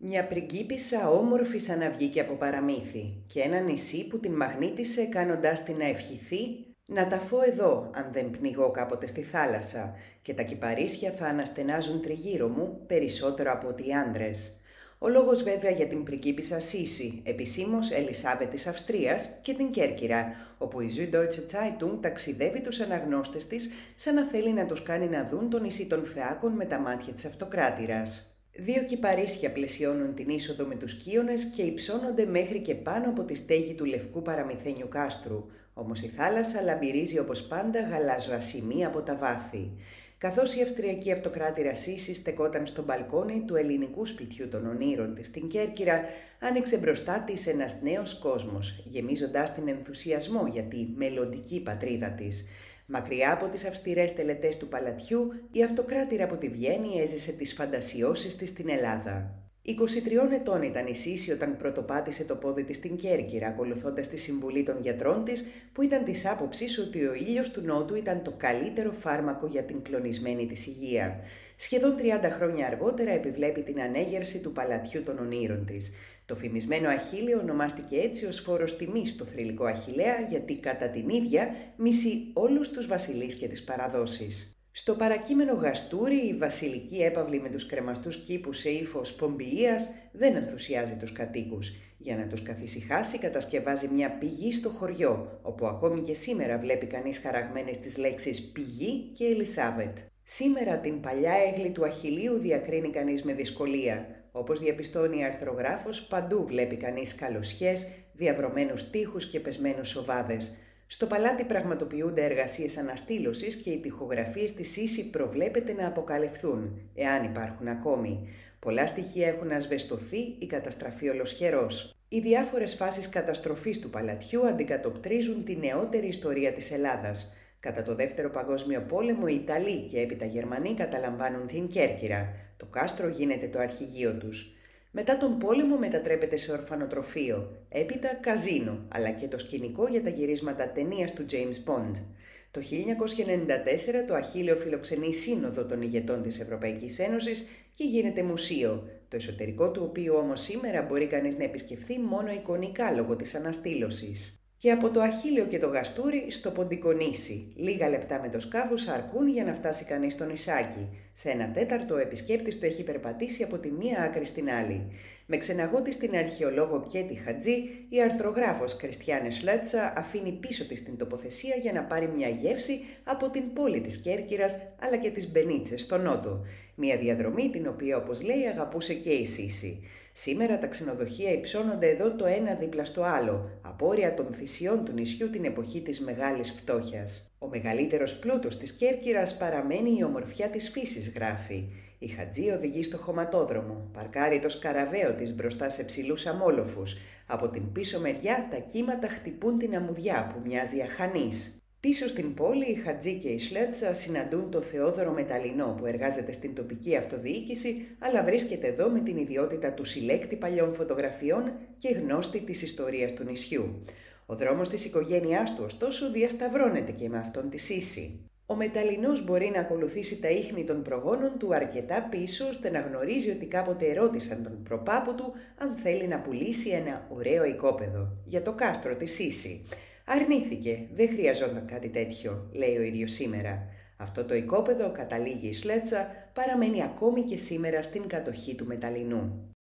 Μια πριγκίπισσα όμορφη σαν να βγήκε από παραμύθι και ένα νησί που την μαγνήτησε κάνοντάς την να ευχηθεί «Να τα φω εδώ αν δεν πνιγώ κάποτε στη θάλασσα και τα κυπαρίσια θα αναστενάζουν τριγύρω μου περισσότερο από ότι οι άντρες». Ο λόγος βέβαια για την πριγκίπισσα Σίση, επισήμως Ελισάβε της Αυστρίας και την Κέρκυρα, όπου η Süddeutsche Zeitung ταξιδεύει τους αναγνώστες της σαν να θέλει να τους κάνει να δουν το νησί των Φεάκων με τα μάτια της αυτοκράτηρας. Δύο κυπαρίσια πλαισιώνουν την είσοδο με τους κύονες και υψώνονται μέχρι και πάνω από τη στέγη του λευκού παραμυθένιου κάστρου, όμως η θάλασσα λαμπυρίζει όπως πάντα γαλαζοασιμή από τα βάθη. Καθώς η Αυστριακή Αυτοκράτηρα Σύση στεκόταν στο μπαλκόνι του ελληνικού σπιτιού των ονείρων της στην Κέρκυρα, άνοιξε μπροστά της ένας νέος κόσμος, γεμίζοντας την ενθουσιασμό για τη μελλοντική πατρίδα της. Μακριά από τις αυστηρές τελετές του παλατιού, η αυτοκράτηρα από τη Βιέννη έζησε τις φαντασιώσεις της στην Ελλάδα. 23 ετών ήταν η Σύση όταν πρωτοπάτησε το πόδι της στην Κέρκυρα, ακολουθώντας τη συμβουλή των γιατρών της, που ήταν της άποψης ότι ο ήλιος του Νότου ήταν το καλύτερο φάρμακο για την κλονισμένη της υγεία. Σχεδόν 30 χρόνια αργότερα επιβλέπει την ανέγερση του παλατιού των ονείρων της. Το φημισμένο Αχίλιο ονομάστηκε έτσι ως φόρος τιμής στο θρηλυκό Αχιλέα, γιατί κατά την ίδια μισεί όλους τους βασιλείς και τις παραδόσεις. Στο παρακείμενο γαστούρι η βασιλική έπαυλη με τους κρεμαστούς κήπους σε ύφος πομπιείας δεν ενθουσιάζει τους κατοίκους. Για να τους καθησυχάσει κατασκευάζει μια πηγή στο χωριό, όπου ακόμη και σήμερα βλέπει κανείς χαραγμένες τις λέξεις πηγή και Ελισάβετ. Σήμερα την παλιά έγλη του Αχιλίου διακρίνει κανείς με δυσκολία. Όπως διαπιστώνει η αρθρογράφος, παντού βλέπει κανείς καλοσιές, διαβρωμένους τείχους και πεσμένους σοβάδες. Στο παλάτι πραγματοποιούνται εργασίες αναστήλωσης και οι τοιχογραφίες της ίση προβλέπεται να αποκαλυφθούν, εάν υπάρχουν ακόμη. Πολλά στοιχεία έχουν ασβεστοθεί ή καταστραφεί ολοσχερός. Οι διάφορες φάσεις καταστροφής του παλατιού αντικατοπτρίζουν τη νεότερη ιστορία της Ελλάδας. Κατά το Δεύτερο Παγκόσμιο Πόλεμο, οι Ιταλοί και έπειτα Γερμανοί καταλαμβάνουν την Κέρκυρα. Το κάστρο γίνεται το αρχηγείο τους. Μετά τον πόλεμο μετατρέπεται σε ορφανοτροφείο, έπειτα καζίνο, αλλά και το σκηνικό για τα γυρίσματα ταινίας του James Bond. Το 1994 το Αχίλιο φιλοξενεί σύνοδο των ηγετών της Ευρωπαϊκής Ένωσης και γίνεται μουσείο, το εσωτερικό του οποίου όμως σήμερα μπορεί κανείς να επισκεφθεί μόνο εικονικά λόγω της αναστήλωσης και από το Αχίλιο και το Γαστούρι στο Ποντικονήσι. Λίγα λεπτά με το σκάφος αρκούν για να φτάσει κανείς στο νησάκι. Σε ένα τέταρτο ο επισκέπτης το έχει περπατήσει από τη μία άκρη στην άλλη. Με ξεναγώτη στην αρχαιολόγο Κέτι Χατζή, η αρθρογράφος Κριστιάνε Σλέτσα αφήνει πίσω της την τοποθεσία για να πάρει μια γεύση από την πόλη της Κέρκυρας αλλά και τις Μπενίτσες στο νότο. Μια διαδρομή την οποία όπως λέει αγαπούσε και η Σύση. Σήμερα τα ξενοδοχεία υψώνονται εδώ το ένα δίπλα στο άλλο, απόρρια των θυσιών του νησιού την εποχή της μεγάλης φτώχειας. Ο μεγαλύτερος πλούτος της Κέρκυρας παραμένει η ομορφιά της φύσης, γράφει. Η Χατζή οδηγεί στο χωματόδρομο, παρκάρει το σκαραβαίο της μπροστά σε ψηλούς αμόλοφους. Από την πίσω μεριά τα κύματα χτυπούν την αμμουδιά που μοιάζει αχανής. Πίσω στην πόλη, οι Χατζή και η Σλέτσα συναντούν το Θεόδωρο Μεταλινό που εργάζεται στην τοπική αυτοδιοίκηση, αλλά βρίσκεται εδώ με την ιδιότητα του συλλέκτη παλιών φωτογραφιών και γνώστη της ιστορίας του νησιού. Ο δρόμος της οικογένειάς του, ωστόσο, διασταυρώνεται και με αυτόν τη Σύση. Ο Μεταλινός μπορεί να ακολουθήσει τα ίχνη των προγόνων του αρκετά πίσω, ώστε να γνωρίζει ότι κάποτε ερώτησαν τον προπάπο του αν θέλει να πουλήσει ένα ωραίο οικόπεδο για το κάστρο της Σύση. Αρνήθηκε, δεν χρειαζόταν κάτι τέτοιο, λέει ο ίδιος σήμερα. Αυτό το οικόπεδο, καταλήγει η Σλέτσα, παραμένει ακόμη και σήμερα στην κατοχή του Μεταλινού.